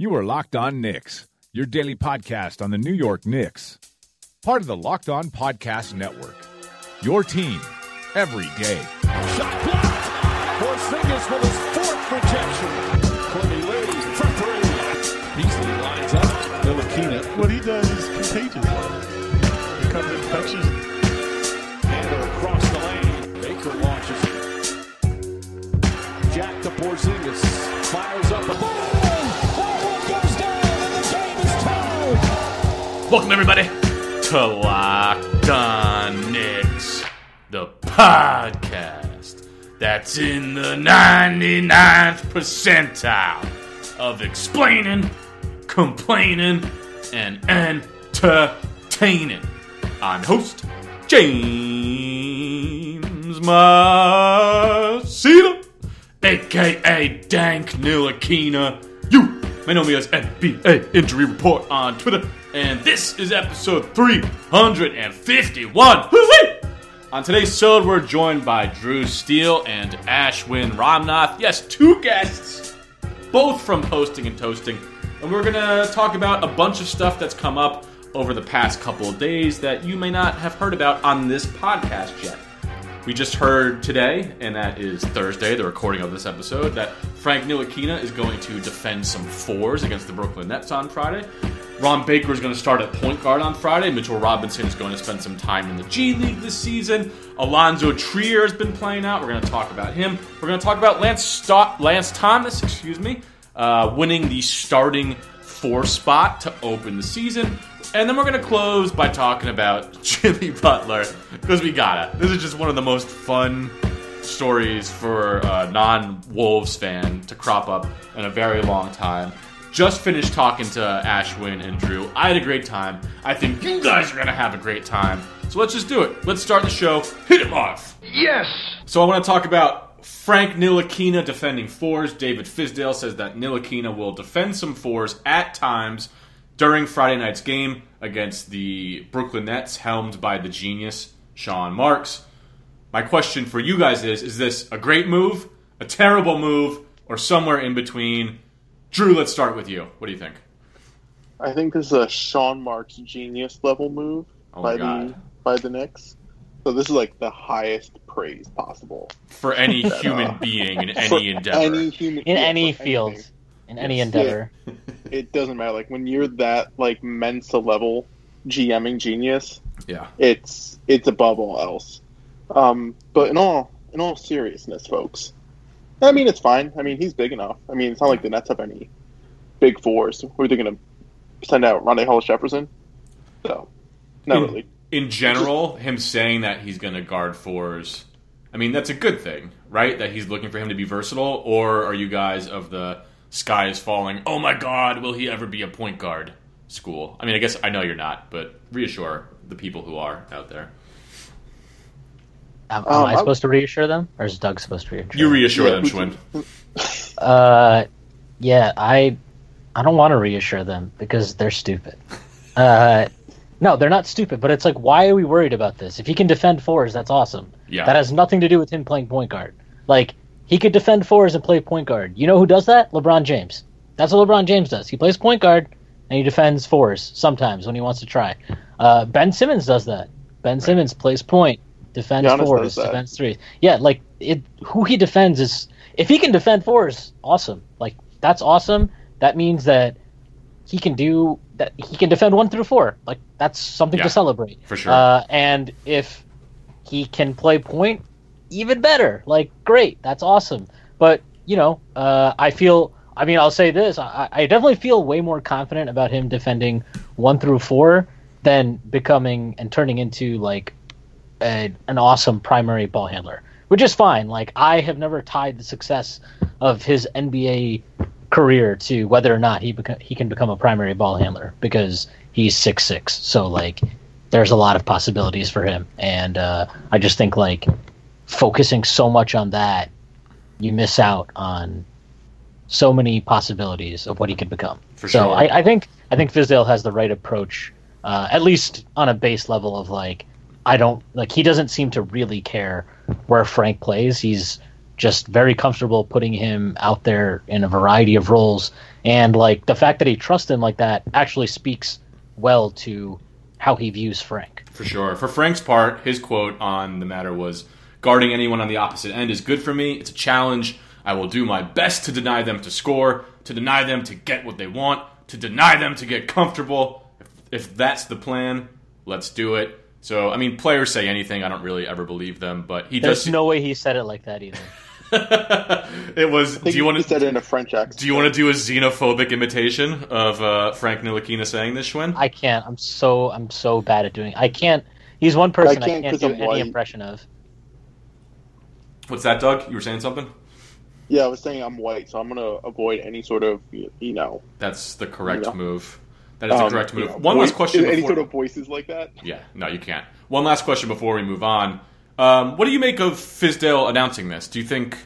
You are Locked On Knicks, your daily podcast on the New York Knicks. Part of the Locked On Podcast Network. Your team every day. Shot blocked. Porzingis with his fourth rejection. Courtney Lee from three. Beasley lines up. Ntilikina. What he does is contagious. It becomes infectious. Handle across the lane. Baker launches. Jack to Porzingis. Fires up. Boom! Oh, Welcome, everybody, to Locked On Knicks, the podcast that's in the 99th percentile of explaining, complaining, and entertaining. I'm host James Masita, aka Dank Nilakina. You may know me as NBA Injury Report on Twitter, and this is episode 351. Woo-wee! On today's show, we're joined by Drew Steele and Ashwin Ramnath. Yes, two guests, both from Posting and Toasting. And we're going to talk about a bunch of stuff that's come up over the past couple of days that you may not have heard about on this podcast yet. We just heard today, and that is Thursday, the recording of this episode, that Frank Ntilikina is going to defend some fours against the Brooklyn Nets on Friday. Ron Baker is going to start at point guard on Friday. Mitchell Robinson is going to spend some time in the G League this season. Alonzo Trier has been playing out. We're going to talk about him. We're going to talk about Lance Stott, Lance Thomas, excuse me, uh, winning the starting four spot to open the season. And then we're going to close by talking about Jimmy Butler because we gotta. This is just one of the most fun stories for a non Wolves fan to crop up in a very long time. Just finished talking to Ashwin and Drew. I had a great time. I think you guys are going to have a great time. So let's just do it. Let's start the show. Hit him off. Yes. So I want to talk about Frank Ntilikina defending fours. David Fizdale says that Ntilikina will defend some fours at times during Friday night's game against the Brooklyn Nets, helmed by the genius Sean Marks. My question for you guys is: Is this a great move, a terrible move, or somewhere in between? Drew, let's start with you. What do you think? I think this is a Sean Marks genius level move Oh my by the by the Knicks. So this is like the highest praise possible. For any human being in any endeavor. Any human, in yeah, any field, anything. in any Yes. endeavor. It doesn't matter. Like when you're that like Mensa level GMing genius, yeah. it's it's above all else. Um, but in all in all seriousness, folks, I mean it's fine. I mean he's big enough. I mean it's not like the Nets have any big fours. Who are they going to send out? Rondae Hollis Jefferson? So, not in, really. in general, him saying that he's going to guard fours, I mean, that's a good thing, right? That he's looking for him to be versatile? Or are you guys of the sky is falling, oh my god, will he ever be a point guard school? I mean, I guess I know you're not, but reassure the people who are out there. Am, am Um, I I- supposed to reassure them, or is Doug supposed to reassure? Them? You them? reassure Yeah, them, we Schwinn. Uh, yeah, I, I don't want to reassure them because they're stupid. Uh, no, they're not stupid, but it's like, why are we worried about this? If he can defend fours, that's awesome. Yeah. That has nothing to do with him playing point guard. Like he could defend fours and play point guard. You know who does that? LeBron James. That's what LeBron James does. He plays point guard and he defends fours sometimes when he wants to try. Uh, ben Simmons does that. Ben Simmons plays point, defends Giannis fours, does that. defends threes. Yeah, like it. Who he defends is if he can defend fours, awesome. Like that's awesome. That means that he can do that. He can defend one through four. Like that's something Yeah, to celebrate for sure. Uh, and if he can play point, even better. Like great, that's awesome. But you know, uh, I feel. I mean, I'll say this: I, I definitely feel way more confident about him defending one through four than becoming and turning into like a, an awesome primary ball handler, which is fine. Like I have never tied the success of his NBA career to whether or not he beca- he can become a primary ball handler because he's six six. So like, there's a lot of possibilities for him, and uh, I just think like focusing so much on that, you miss out on so many possibilities of what he could become. For so sure. I, I think I think Fizdale has the right approach, uh, at least on a base level of like I don't like he doesn't seem to really care where Frank plays. He's just very comfortable putting him out there in a variety of roles. And like the fact that he trusts him like that actually speaks well to how he views Frank. For sure. For Frank's part, his quote on the matter was guarding anyone on the opposite end is good for me. It's a challenge. I will do my best to deny them to score, to deny them to get what they want, to deny them to get comfortable. If, if that's the plan, let's do it. So, I mean, players say anything. I don't really ever believe them, but he There's does. no way he said it like that either. it was. Do you want to said it in a French accent. Do you want to do a xenophobic imitation of uh, Frank Ntilikina saying this, Schwinn? I can't. I'm so I'm so bad at doing. I can't. He's one person I can't can't, 'cause do I'm any white. impression of. What's that, Doug? You were saying something? Yeah, I was saying I'm white, so I'm gonna avoid any sort of you you know. That's the correct Yeah. move. That is the um, correct you move. know, One voice- last question. Before, Any sort of voices like that. Yeah, no, you can't. One last question before we move on. Um, what do you make of Fizdale announcing this? Do you think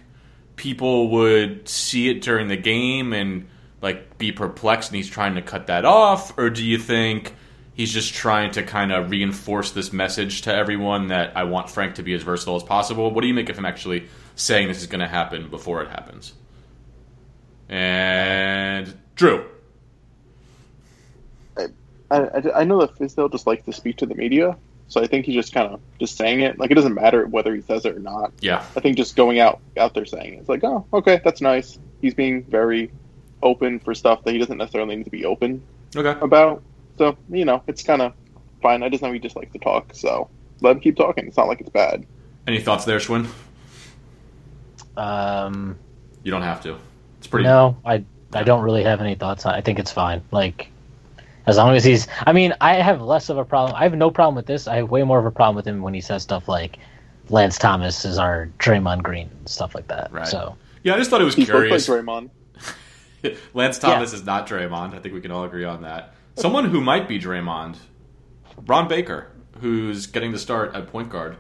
people would see it during the game and like be perplexed and he's trying to cut that off, or do you think he's just trying to kind of reinforce this message to everyone that I want Frank to be as versatile as possible? What do you make of him actually saying this is going to happen before it happens? And Drew, I, I, I know that Fizdale just likes to speak to the media, so I think he's just kind of just saying it. Like it doesn't matter whether he says it or not. yeah, I think just going out out there saying it, it's like, oh, okay, that's nice. He's being very open for stuff that he doesn't necessarily need to be open okay. about. So you know, it's kind of fine. I just know he just likes to talk, so let him keep talking. It's not like it's bad. Any thoughts there, Schwinn? Um, You don't have to. It's pretty. no, I I don't really have any thoughts on. it. I think it's fine. Like as long as he's. I mean, I have less of a problem. I have no problem with this. I have way more of a problem with him when he says stuff like Lance Thomas is our Draymond Green and stuff like that. Right. So Yeah, I just thought it was He's both like curious. Draymond. Lance Thomas is not Draymond. I think we can all agree on that. Someone who might be Draymond, Ron Baker, who's getting the start at point guard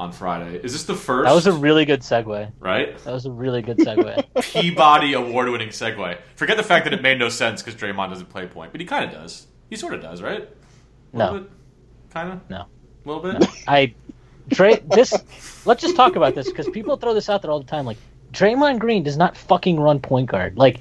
on Friday. Is this the first? that was a really good segue. right That was a really good segue. Peabody award-winning segue. Forget the fact that it made no sense because Draymond doesn't play point, but he kind of does. He sort of does, right? No. kind of. No. a little bit. I Dray this let's just talk about this because people throw this out there all the time. Like Draymond Green does not fucking run point guard. Like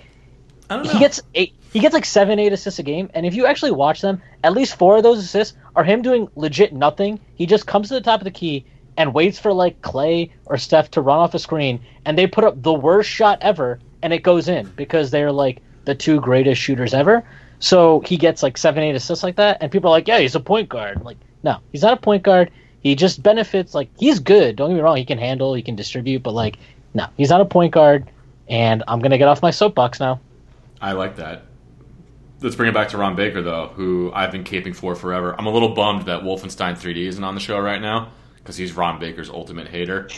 I don't know. he gets eight he gets like seven, eight assists a game, and if you actually watch them, at least four of those assists are him doing legit nothing. He just comes to the top of the key and waits for like Clay or Steph to run off a screen, and they put up the worst shot ever, and it goes in because they're like the two greatest shooters ever. So he gets like seven, eight assists like that, and people are like, "Yeah, he's a point guard." Like, no, he's not a point guard. He just benefits. Like he's good. Don't get me wrong. He can handle. He can distribute. But like, no, he's not a point guard. And I'm gonna get off my soapbox now. I like that. Let's bring it back to Ron Baker, though, who I've been caping for forever. I'm a little bummed that Wolfenstein 3D isn't on the show right now because he's Ron Baker's ultimate hater.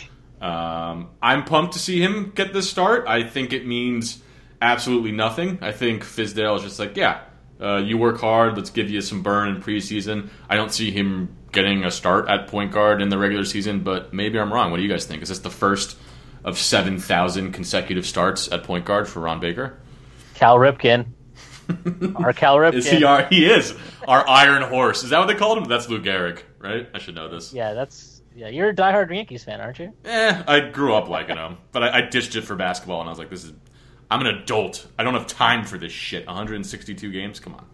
Um, I'm pumped to see him get this start. I think it means absolutely nothing. I think Fizdale is just like, yeah, uh, you work hard. Let's give you some burn in preseason. I don't see him getting a start at point guard in the regular season, but maybe I'm wrong. What do you guys think? Is this the first of 7,000 consecutive starts at point guard for Ron Baker? Cal Ripken. Our Cal Ripken. Is he our, he is our Iron Horse? Is that what they called him? That's Lou Gehrig, right? I should know this. Yeah, that's yeah. You're a diehard Yankees fan, aren't you? Eh, I grew up liking them, but I, I ditched it for basketball, and I was like, "This is." I'm an adult. I don't have time for this shit. 162 games. Come on.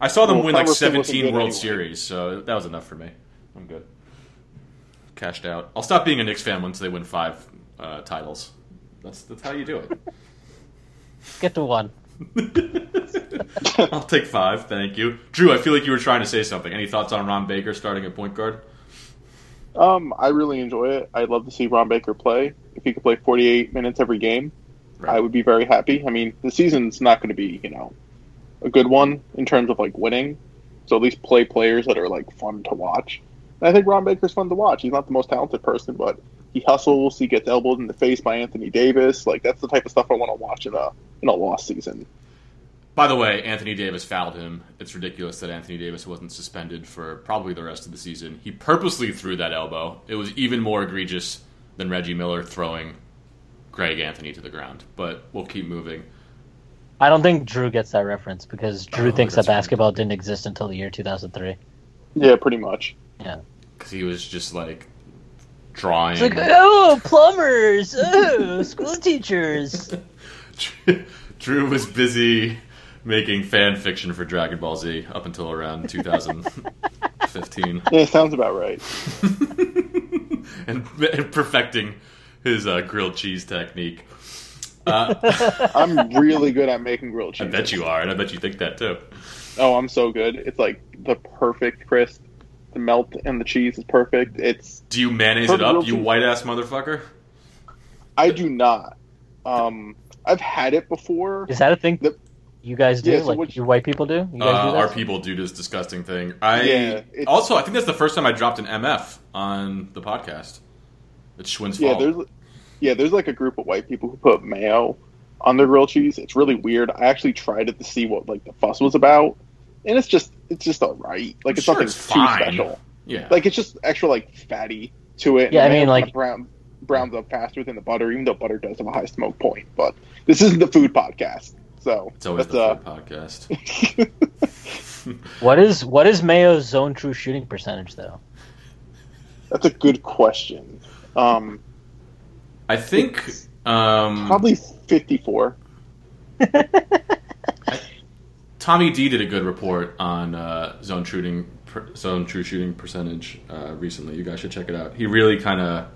I saw them Well, win like 17 World anyway. Series, so that was enough for me. I'm good. Cashed out. I'll stop being a Knicks fan once they win five uh, titles. That's that's how you do it. Get to one. I'll take five. Thank you, Drew. I feel like you were trying to say something. Any thoughts on Ron Baker starting at point guard? Um, I really enjoy it. I'd love to see Ron Baker play. If he could play 48 minutes every game, Right. I would be very happy. I mean, the season's not going to be, you know, a good one in terms of like winning. So at least play players that are like fun to watch. And I think Ron Baker's fun to watch. He's not the most talented person, but he hustles. He gets elbowed in the face by Anthony Davis. Like that's the type of stuff I want to watch in a in a lost season. By the way, Anthony Davis fouled him. It's ridiculous that Anthony Davis wasn't suspended for probably the rest of the season. He purposely threw that elbow. It was even more egregious than Reggie Miller throwing Greg Anthony to the ground. But we'll keep moving. I don't think Drew gets that reference because Drew Oh, thinks that that's right. basketball didn't exist until the year 2003. Yeah, pretty much. Yeah. Because he was just like drawing. It's like, oh, plumbers, oh, school teachers. Drew was busy making fan fiction for Dragon Ball Z up until around 2015 Yeah, sounds about right. and, and perfecting his uh, grilled cheese technique. Uh, I'm really good at making grilled cheese. I bet you are, and I bet you think that too. Oh, I'm so good. It's like the perfect crisp. The melt and the cheese is perfect. It's Do you mayonnaise it up, you white ass motherfucker? I do not. Um, I've had it before. Is that a thing The- you guys do? Yeah, so like what- you white people do? You guys Uh, do our people do this disgusting thing. I Yeah, also I think that's the first time I dropped an MF on the podcast. It's Schwinn's Yeah, fault. there's yeah, there's like a group of white people who put mayo on their grilled cheese. It's really weird. I actually tried it to see what like the fuss was about, and it's just it's just alright. Like it's Sure, nothing it's too fine. special. yeah, Like it's just extra like fatty to it. Yeah, I mean, like- brown browns up faster than the butter, even though butter does have a high smoke point. But this isn't the food podcast, so it's always that's, the uh, food podcast. What is what is Mayo's zone true shooting percentage though? that's a good question. Um, I think um, probably fifty-four. Tommy D did a good report on uh, zone shooting, per, zone true shooting percentage uh, recently. You guys should check it out. He really kind of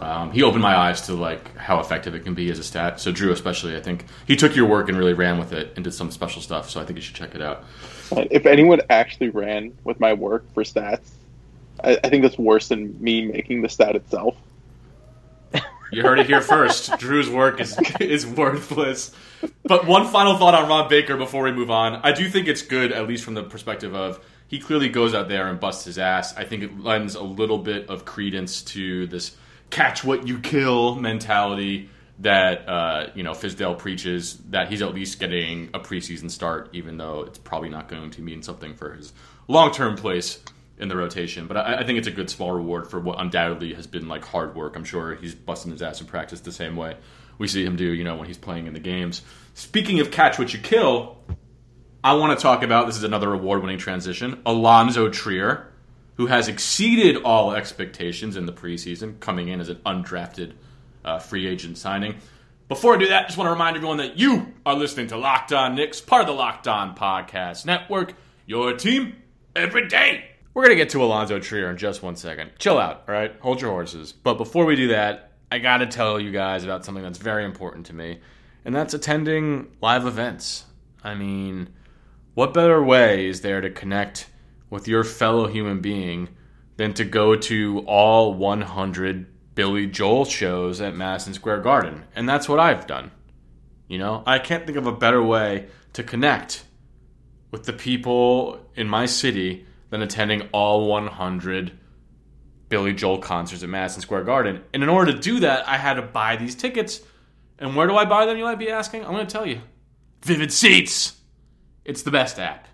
um, he opened my eyes to like how effective it can be as a stat. So Drew, especially, I think he took your work and really ran with it and did some special stuff. So I think you should check it out. If anyone actually ran with my work for stats, I, I think that's worse than me making the stat itself. You heard it here first. Drew's work is is worthless. But one final thought on Ron Baker before we move on. I do think it's good, at least from the perspective of he clearly goes out there and busts his ass. I think it lends a little bit of credence to this catch what you kill mentality that uh, you know Fizdale preaches. That he's at least getting a preseason start, even though it's probably not going to mean something for his long term place in the rotation. But I, I think it's a good small reward for what undoubtedly has been like hard work. I'm sure he's busting his ass in practice the same way we see him do, you know, when he's playing in the games. Speaking of catch what you kill, I want to talk about this is another award winning transition. Alonzo Trier, who has exceeded all expectations in the preseason, coming in as an undrafted uh, free agent signing. Before I do that, just want to remind everyone that you are listening to Locked On Knicks, part of the Locked On Podcast Network, your team every day. We're going to get to Alonzo Trier in just one second. Chill out, all right? Hold your horses. But before we do that, I got to tell you guys about something that's very important to me, and that's attending live events. I mean, what better way is there to connect with your fellow human being than to go to all 100 Billy Joel shows at Madison Square Garden? And that's what I've done. You know, I can't think of a better way to connect with the people in my city than attending all 100 Billy Joel concerts at Madison Square Garden. And in order to do that, I had to buy these tickets. And where do I buy them, you might be asking? I'm going to tell you Vivid Seats. It's the best app.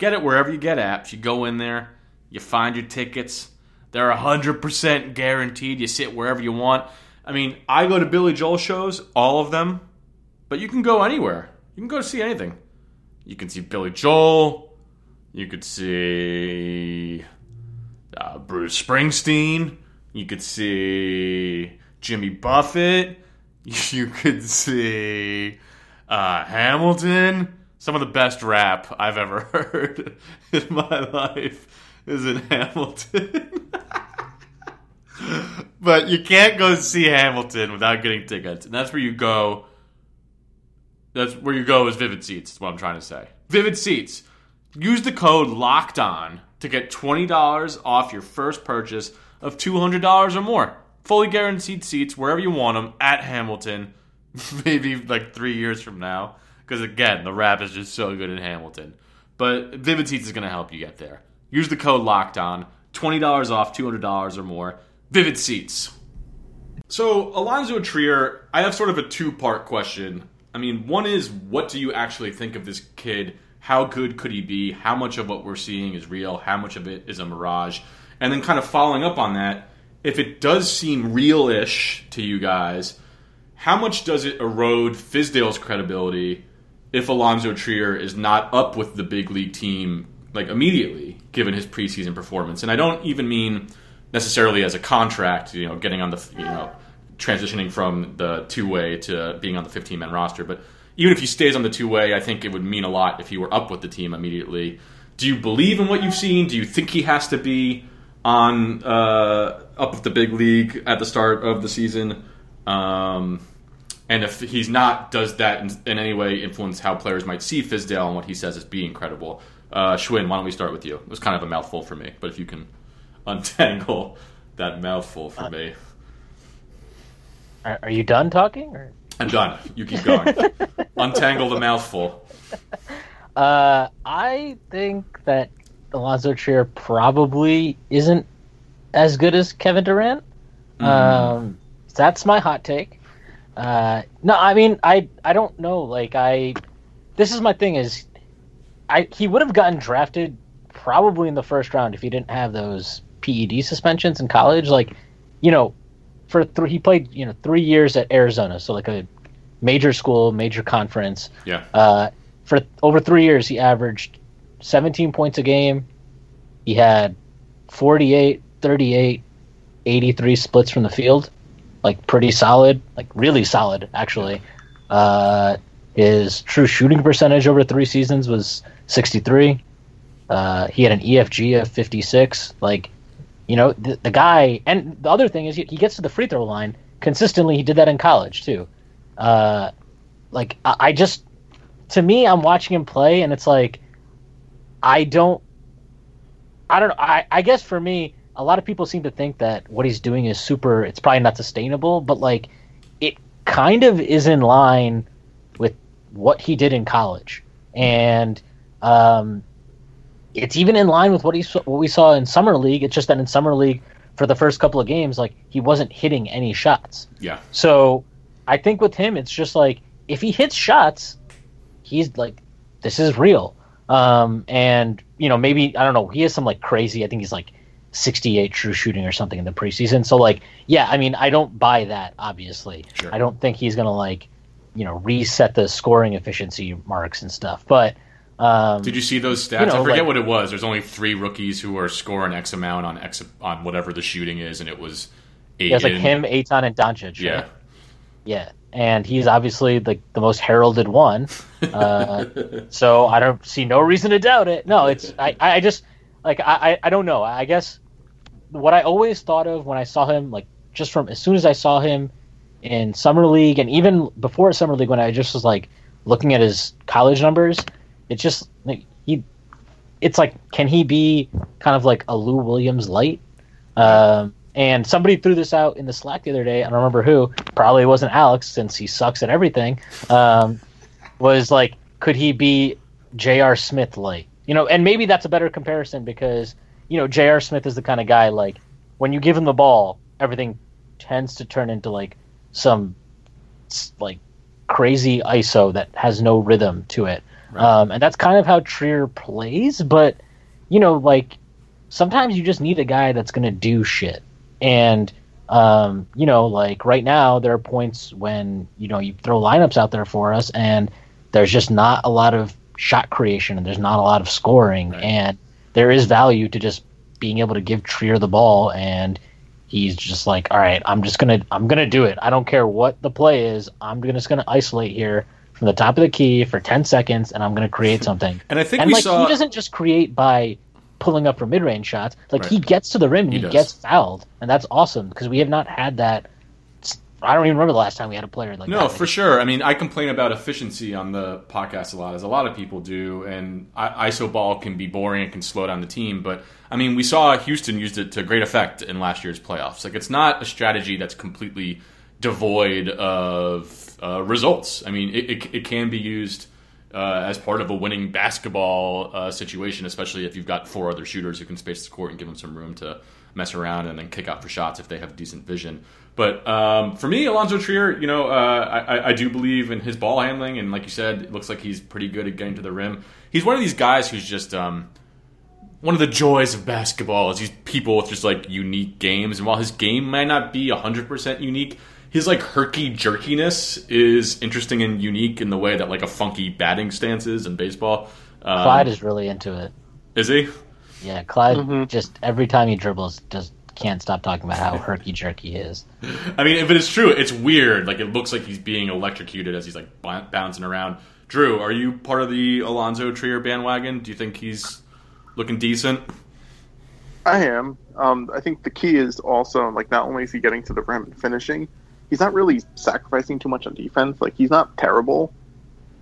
Get it wherever you get apps. You go in there, you find your tickets. They're 100% guaranteed. You sit wherever you want. I mean, I go to Billy Joel shows, all of them, but you can go anywhere. You can go to see anything. You can see Billy Joel. You could see uh, Bruce Springsteen. You could see Jimmy Buffett. You could see uh, Hamilton. Some of the best rap I've ever heard in my life is in Hamilton. but you can't go see Hamilton without getting tickets, and that's where you go. That's where you go is Vivid Seats. Is what I'm trying to say. Vivid Seats. Use the code Locked On to get twenty dollars off your first purchase of two hundred dollars or more. Fully guaranteed seats wherever you want them at Hamilton. Maybe like three years from now, because again, the rap is just so good in Hamilton. But Vivid Seats is going to help you get there. Use the code Locked On. Twenty dollars off, two hundred dollars or more. Vivid Seats. So, Alonzo Trier, I have sort of a two part question. I mean, one is what do you actually think of this kid? How good could he be? How much of what we're seeing is real? How much of it is a mirage? And then, kind of following up on that, if it does seem real ish to you guys, how much does it erode Fizdale's credibility if Alonzo Trier is not up with the big league team like immediately, given his preseason performance? And I don't even mean necessarily as a contract, you know, getting on the you know transitioning from the two way to being on the 15 man roster. But even if he stays on the two way, I think it would mean a lot if he were up with the team immediately. Do you believe in what you've seen? Do you think he has to be on uh, up with the big league at the start of the season? Um, and if he's not, does that in, in, any way influence how players might see Fizdale and what he says as being credible? Uh, Schwinn, why don't we start with you? It was kind of a mouthful for me, but if you can untangle that mouthful for uh, me. Are, are you done talking? Or? I'm done. You keep going. untangle the mouthful. Uh, I think that Alonzo Trier probably isn't as good as Kevin Durant. Mm. Um, that's my hot take. Uh, no, I mean, I I don't know. Like, I this is my thing is, I he would have gotten drafted probably in the first round if he didn't have those PED suspensions in college. Like, you know, for three he played you know three years at Arizona, so like a major school, major conference. Yeah. Uh, for over three years, he averaged 17 points a game. He had 48, 38, 83 splits from the field like pretty solid, like really solid actually. Uh, his true shooting percentage over three seasons was 63. Uh, he had an EFG of 56. Like, you know, the, the guy, and the other thing is he, he, gets to the free throw line consistently. He did that in college too. Uh, like, I, I just, to me, I'm watching him play, and it's like, I don't, I don't know. I, I guess for me, a lot of people seem to think that what he's doing is super it's probably not sustainable but like it kind of is in line with what he did in college. And um, it's even in line with what he what we saw in summer league. It's just that in summer league for the first couple of games like he wasn't hitting any shots. Yeah. So i think with him it's just like if he hits shots he's like this is real. Um, and you know maybe i don't know he has some like crazy. I think he's like 68 true shooting or something in the preseason. So like, yeah, I mean, I don't buy that. Obviously, sure. I don't think he's gonna like, you know, reset the scoring efficiency marks and stuff. But um, did you see those stats? You know, I forget like, what it was. There's only three rookies who are scoring X amount on X on whatever the shooting is, and it was eight. Yeah, it's like him, Ayton, and Doncic. Yeah, right? yeah, and he's obviously like the most heralded one. Uh, so I don't see no reason to doubt it. No, it's I, I just like I, I don't know. I guess what I always thought of when I saw him, like just from as soon as I saw him in summer league and even before summer league, when I just was like looking at his college numbers, it's just like he, it's like can he be kind of like a Lou Williams light? Um, and somebody threw this out in the Slack the other day. I don't remember who. Probably wasn't Alex, since he sucks at everything. Um, was like, could he be J.R. Smith light? You know, and maybe that's a better comparison because you know J.R. Smith is the kind of guy like when you give him the ball, everything tends to turn into like some like crazy ISO that has no rhythm to it, right. um, and that's kind of how Trier plays. But you know, like sometimes you just need a guy that's going to do shit, and um, you know, like right now there are points when you know you throw lineups out there for us, and there's just not a lot of shot creation and there's not a lot of scoring right. and there is value to just being able to give Trier the ball and he's just like all right I'm just going to I'm to do it. I don't care what the play is. I'm just going to isolate here from the top of the key for 10 seconds and I'm going to create something. And I think and like saw... he doesn't just create by pulling up for mid-range shots. Like right. he gets to the rim and he, he gets fouled and that's awesome because we have not had that I don't even remember the last time we had a player like no, that. No, for sure. I mean, I complain about efficiency on the podcast a lot, as a lot of people do, and ISO ball can be boring and can slow down the team. But I mean, we saw Houston used it to great effect in last year's playoffs. Like, it's not a strategy that's completely devoid of uh, results. I mean, it, it, it can be used. Uh, as part of a winning basketball uh, situation, especially if you've got four other shooters who can space the court and give them some room to mess around and then kick out for shots if they have decent vision. But um, for me, Alonzo Trier, you know, uh, I, I, do believe in his ball handling, and like you said, it looks like he's pretty good at getting to the rim. He's one of these guys who's just um, one of the joys of basketball is these people with just like unique games. And while his game might not be hundred percent unique, his like herky jerkiness is interesting and unique in the way that like a funky batting stance is in baseball. Um, Clyde is really into it. Is he? Yeah, Clyde mm-hmm. just every time he dribbles, just can't stop talking about how herky jerky he is. I mean, if it is true, it's weird. Like it looks like he's being electrocuted as he's like b- bouncing around. Drew, are you part of the Alonzo Trier bandwagon? Do you think he's looking decent? I am. Um, I think the key is also like not only is he getting to the rim and finishing, he's not really sacrificing too much on defense. Like he's not terrible,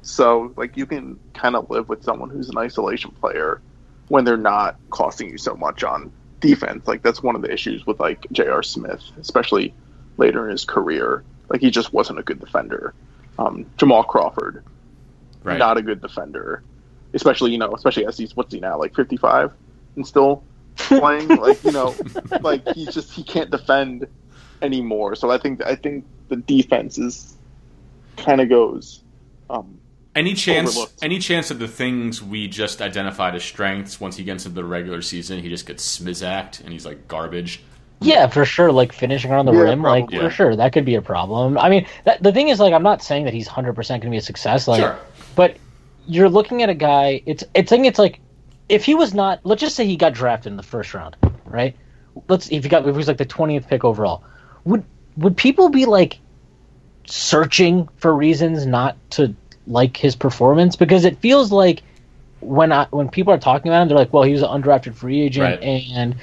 so like you can kind of live with someone who's an isolation player when they're not costing you so much on defense. Like that's one of the issues with like J.R. Smith, especially later in his career. Like he just wasn't a good defender. Um, Jamal Crawford, Right. not a good defender, especially you know, especially as he's what's he now like fifty five and still playing. like you know, like he's just he can't defend anymore. So I think I think the defense is kind of goes. Um, Any chance? Overlooked. Any chance that the things we just identified as strengths, once he gets into the regular season, he just gets smizacked and he's like garbage. Yeah, for sure. Like finishing around the Yeah, rim, like. Yeah. for sure, that could be a problem. I mean, that, the thing is, like, I'm not saying that he's 100 percent going to be a success. Like, Sure. but you're looking at a guy. It's it's think it's like if he was not. Let's just say he got drafted in the first round, right? Let's if he got if he was like the 20th pick overall, would would people be like searching for reasons not to like his performance? Because it feels like when I when people are talking about him, they're like, well, he was an undrafted free agent, Right. and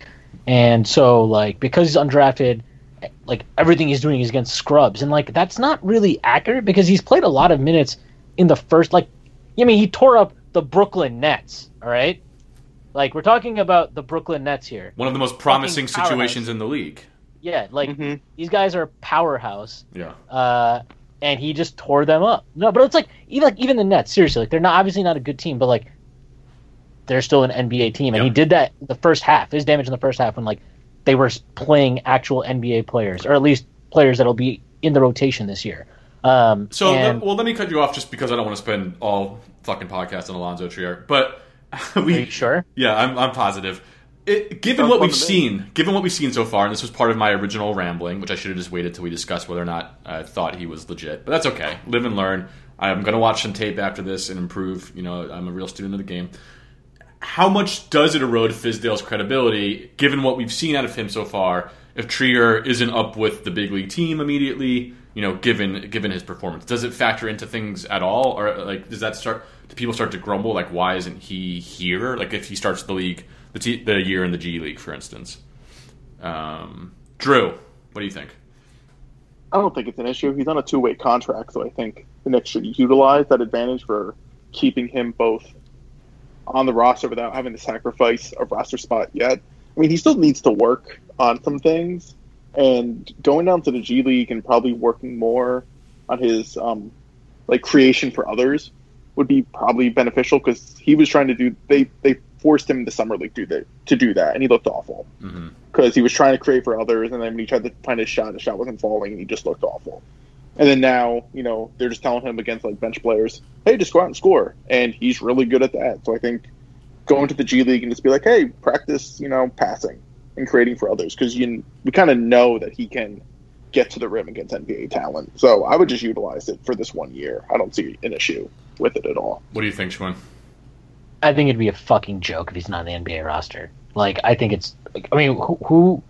and so like because he's undrafted, like everything he's doing is against scrubs, and like that's not really accurate because he's played a lot of minutes in the first like, I mean, he tore up the Brooklyn Nets. All right, like we're talking about the Brooklyn Nets here. One of the most promising situations in the league. Yeah, like Mhm. these guys are a powerhouse Yeah. uh, and he just tore them up. No, but it's like even like even the Nets. Seriously, like they're not obviously not a good team, but like they're still an NBA team, and he did that the first half. His damage in the first half when like they were playing actual NBA players, or at least players that'll be in the rotation this year. Um, So, and, well, let me cut you off just because I don't want to spend all fucking podcast on Alonzo Trier. But are we, you sure? yeah, I'm, I'm positive. It, given what we've seen, given what we've seen so far, and this was part of my original rambling, which I should have just waited till we discussed whether or not I thought he was legit. But that's okay. Live and learn. I'm going to watch some tape after this and improve. You know, I'm a real student of the game. How much does it erode Fizdale's credibility, given what we've seen out of him so far? If Trier isn't up with the big league team immediately, you know, given given his performance, does it factor into things at all, or like does that start? People start to grumble like, why isn't he here? Like if he starts the league, the t- the year in the G League, for instance. Um, Drew, what do you think? I don't think it's an issue. He's on a two way contract, so I think the Knicks should utilize that advantage for keeping him both on the roster without having to sacrifice a roster spot yet. I mean, he still needs to work on some things, and going down to the G League and probably working more on his um, like creation for others would be probably beneficial because he was trying to do they they forced him in the summer league to do that to do that, and he looked awful Mm-hmm. because he was trying to create for others, and then when he tried to find his shot, the shot wasn't falling, and he just looked awful. And then now, you know, they're just telling him against like bench players, "Hey, just go out and score," and he's really good at that. So I think going to the G League and just be like, "Hey, practice," you know, passing and creating for others because you we kind of know that he can get to the rim against NBA talent. So I would just utilize it for this one year. I don't see an issue with it at all. What do you think, Schwinn? I think it'd be a fucking joke if he's not on the NBA roster. Like, I think it's. I mean, who, who,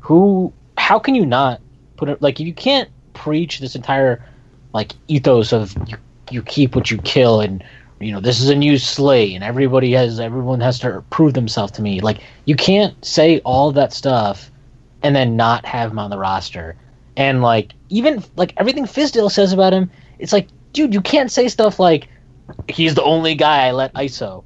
who? How can you not put it? Like, you can't preach this entire like ethos of you, you keep what you kill, and you know this is a new slate, and everybody has everyone has to prove themselves to me. Like, you can't say all that stuff and then not have him on the roster. And like, even like everything Fizdale says about him, it's like, dude, you can't say stuff like he's the only guy I let ISO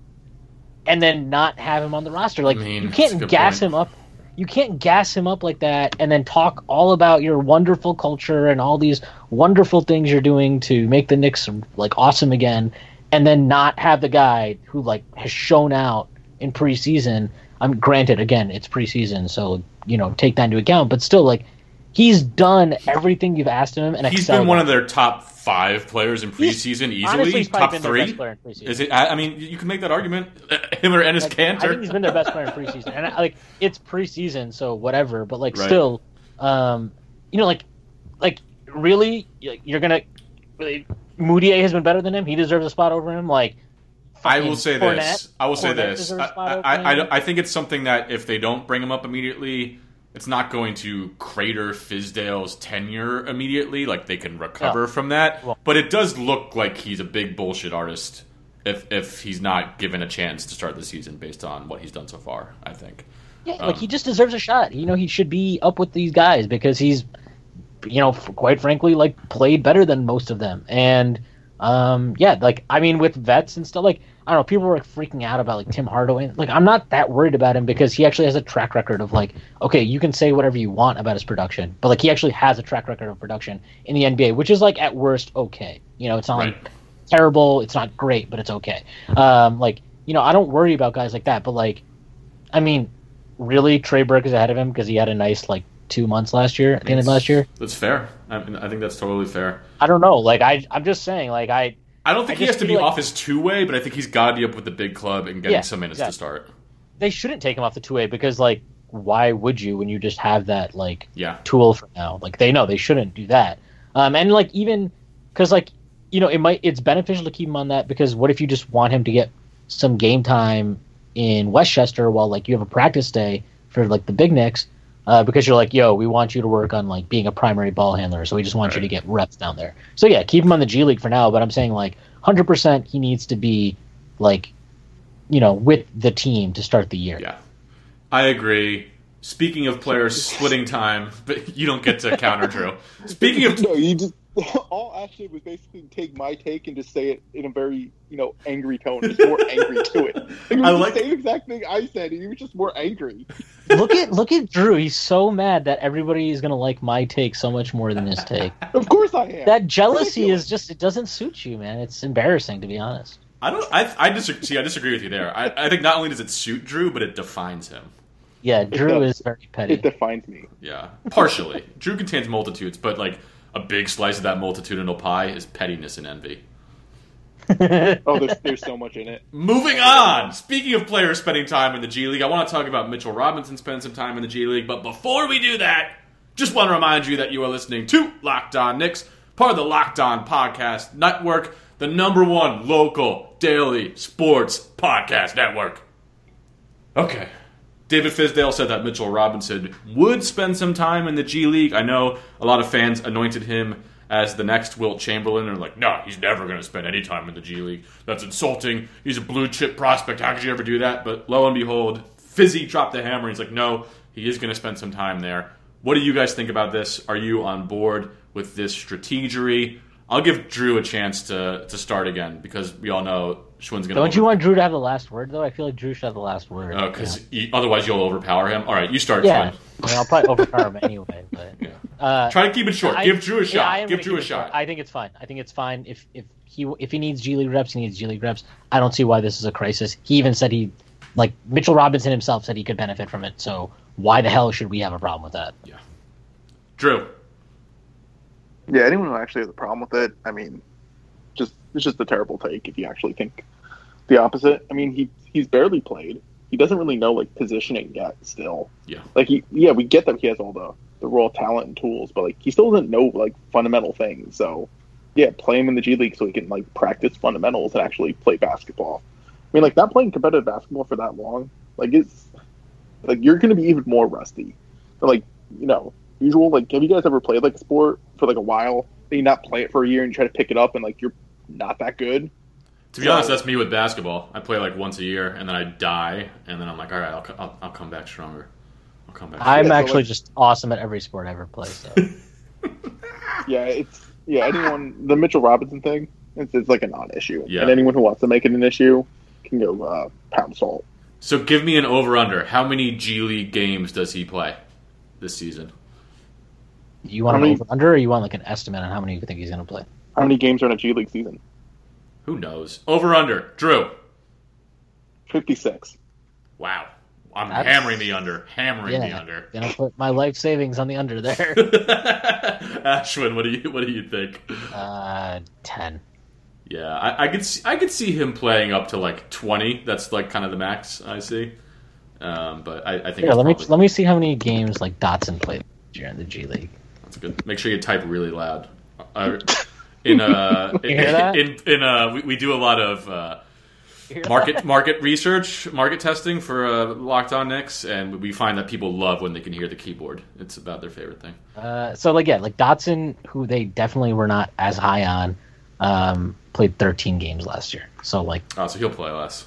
and then not have him on the roster. Like I mean, you can't gas point. him up. You can't gas him up like that and then talk all about your wonderful culture and all these wonderful things you're doing to make the Knicks like awesome again and then not have the guy who like has shown out in preseason. I'm granted again, it's preseason, so you know, take that into account, but still like he's done everything you've asked him and He's excelled been one of their top five players in He's- preseason easily. honestly, he's top probably been their three. best player in preseason. Is it? I, I mean, you can make that argument. Him or Enes Like, Kanter. I think he's been their best player in preseason, and I, like it's preseason, so whatever. But like, Right. still, um, you know, like, like really, you're gonna really, Mudiay has been better than him. He deserves a spot over him. Like, I will say Fournette- this. I will say Fournette this. deserves a spot I, I. I, I think it's something that if they don't bring him up immediately, it's not going to crater Fizdale's tenure immediately. Like they can recover from that, Well- but it does look like he's a big bullshit artist if if he's not given a chance to start the season based on what he's done so far. I think. Yeah, Um, like he just deserves a shot. You know, he should be up with these guys because he's, you know, f- quite frankly, like played better than most of them. And um, yeah, like I mean, with vets and stuff, like I don't know, people were freaking out about like Tim Hardaway. Like I'm not that worried about him because he actually has a track record of like, okay, you can say whatever you want about his production, but like he actually has a track record of production in the NBA, which is like at worst okay. You know, it's not Right. like terrible, it's not great, but it's okay. Um, like you know, I don't worry about guys like that, but like, I mean, really, Trey Burke is ahead of him because he had a nice like two months last year, at the end of last year. That's fair. I, mean, I think that's totally fair. I don't know. Like I, I'm just saying. Like I, I don't think I he has to be like- off his two way, but I think he's got to be up with the big club and getting Yeah, some minutes exactly. to start. they shouldn't take him off the two way because like, why would you when you just have that like Yeah, tool for now? Like they know they shouldn't do that. Um, and like even because like you know it might it's beneficial to keep him on that because what if you just want him to get some game time in Westchester while like you have a practice day for like the big Knicks uh, because you're like yo we want you to work on like being a primary ball handler so we just want you to get reps down there so yeah keep him on the G League for now but I'm saying like 100% he needs to be like you know with the team to start the year yeah, I agree. Speaking of players splitting time, but you don't get to counter Drew. Speaking of No, you just all Ash did was basically take my take and just say it in a very you know angry tone, just more angry to it. Like, it was I the like- same exact thing I said, and he was just more angry. look at look at Drew he's so mad that everybody is gonna like my take so much more than his take Of course I am. that jealousy is just it doesn't suit you man it's embarrassing to be honest I don't. I, I disagree. See, I disagree with you there. I, I think not only does it suit Drew, but it defines him. yeah drew is very petty It defines me. Yeah, partially. Drew contains multitudes, but like a big slice of that multitudinal pie is pettiness and envy. Oh, there's there's so much in it. Moving on. Speaking of players spending time in the G League, I want to talk about Mitchell Robinson spending some time in the G League. But before we do that, just want to remind you that you are listening to Locked On Knicks, part of the Locked On Podcast Network, the number one local daily sports podcast network. Okay. David Fizdale said that Mitchell Robinson would spend some time in the G League. I know a lot of fans anointed him as the next Wilt Chamberlain and are like, no, he's never going to spend any time in the G League. That's insulting. He's a blue chip prospect. How could you ever do that? But lo and behold, Fizzy dropped the hammer. He's like, no, he is going to spend some time there. What do you guys think about this? Are you on board with this strategery? I'll give Drew a chance to, to start again because we all know Schwinn's going to. don't you want drew to have the last word though i feel like drew should have the last word Oh, Because otherwise you'll overpower him. All right, you start. yeah, I mean, i'll probably overpower him anyway but Yeah. uh, Try to keep it short. I- Give Drew a shot. Am Give Drew a shot. I think it's fine. I think it's fine if if he if he needs G League reps, he needs G League reps. I don't see why this is a crisis. He even said he, like Mitchell Robinson himself said he could benefit from it. So why the hell should we have a problem with that? Yeah, Drew. Yeah, anyone who actually has a problem with it, I mean, just it's just a terrible take if you actually think the opposite. I mean, he he's barely played. He doesn't really know like positioning yet. Still, Yeah. like he yeah, we get that he has all the the raw talent and tools, but like he still doesn't know like fundamental things. So yeah, play him in the G League so he can like practice fundamentals and actually play basketball. I mean, like not playing competitive basketball for that long, like it's like you're going to be even more rusty. But, like you know, usual. Like, have you guys ever played like a sport for like a while? And you not play it for a year and you try to pick it up and like you're not that good. To be honest, that's me with basketball. I play like once a year, and then I die, and then I'm like, all right, I'll, I'll, I'll come back stronger. I'll come back. I'm Yeah, actually like- just awesome at every sport I ever play. So Yeah, it's yeah. Anyone the Mitchell Robinson thing, it's, it's like a non-issue. Yeah. And anyone who wants to make it an issue can go uh, pound salt. so give me an over under. How many G League games does he play this season? You want How an many- over under, or you want like an estimate on how many you think he's going to play? How many games are in a G League season? Who knows? Over under. Drew. Fifty-six. Wow. I'm That's- hammering the under. Hammering the Yeah, under. gonna put my life savings on the under there. Ashwin, what do you what do you think? uh, ten. Yeah, I, I could see, I could see him playing up to like twenty. That's like kind of the max I see. Um, but I, I think Here, it's let me let me see how many games like Dotson played during the G League. That's good. Make sure you type really loud. Uh, in uh, You hear that? in in uh, we, we do a lot of uh, market market research, market testing for uh, Locked On Knicks, and we find that people love when they can hear the keyboard. It's about their favorite thing. Uh, so like yeah, like Dotson, who they definitely were not as high on, um, played 13 games last year. So like Oh, so he'll play less.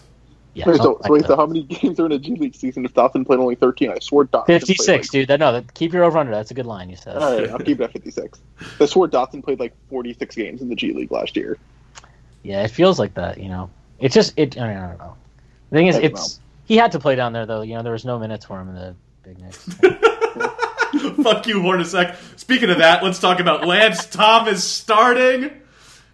Yeah, Wait, so, so, like wait, so how many games are in a G League season if Dotson played only 13? I swore Dotson played 56, like- dude. That, no, that, keep your over under. That's a good line you said. All right, I'll keep it at 56. I swore Dotson played like 46 games in the G League last year. Yeah, it feels like that. You know, it's just it. I, mean, I don't know. The thing is, I don't it's he had to play down there though. You know, there was no minutes for him in the Big Knicks. Fuck you, Hornacek. Speaking of that, let's talk about Lance Thomas starting.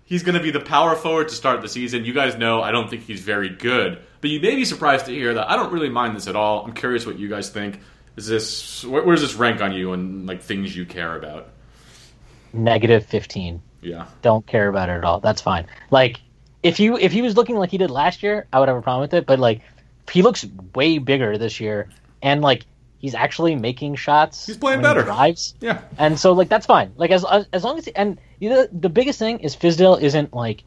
He's going to be the power forward to start the season. You guys know I don't think he's very good, but you may be surprised to hear that I don't really mind this at all. I'm curious what you guys think. Is this where, where does this rank on you and like things you care about? Negative 15. Yeah, Don't care about it at all. That's fine. Like if you if he was looking like he did last year, I would have a problem with it. But like he looks way bigger this year, and like he's actually making shots. He's playing when he better. Drives. yeah. And so like that's fine. Like as as, as long as and you know, the biggest thing is Fizdale isn't like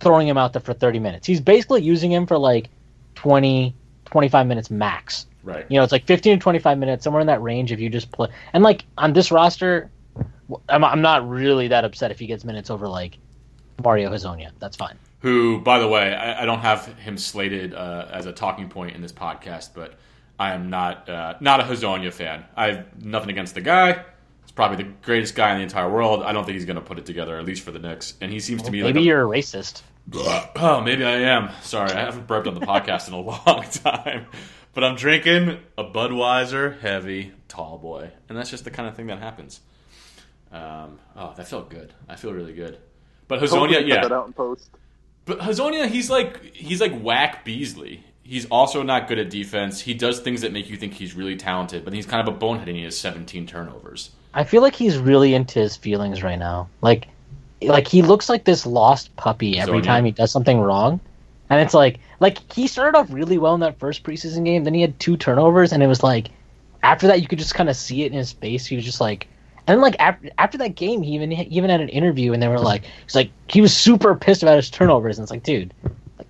throwing him out there for 30 minutes. He's basically using him for like 20 25 minutes max. Right. You know, it's like 15 to 25 minutes somewhere in that range if you just play. And like on this roster I'm I'm not really that upset if he gets minutes over like Mario Hezonja. That's fine. who, by the way, I, I don't have him slated uh, as a talking point in this podcast, but I am not uh, not a Hezonja fan. I have nothing against the guy. He's probably the greatest guy in the entire world. I don't think he's going to put it together, at least for the Knicks. And he seems to be Maybe like, a- you're a racist. oh, maybe I am. Sorry, I haven't burped on the podcast in a long time. But I'm drinking a Budweiser heavy tall boy, and that's just the kind of thing that happens. Um, oh, that felt good. I feel really good. But Hopefully Hezonja, put yeah, that out in post. but Hezonja, he's like he's like whack Beasley. He's also not good at defense. He does things that make you think he's really talented, but he's kind of a bonehead and he has 17 turnovers. I feel like he's really into his feelings right now. Like, like he looks like this lost puppy every time he does something wrong, and it's like, like he started off really well in that first preseason game. Then he had two turnovers, and it was like, after that you could just kind of see it in his face. He was just like, and then like after after that game, he even he even had an interview, and they were like, he's like he was super pissed about his turnovers, and it's like, dude,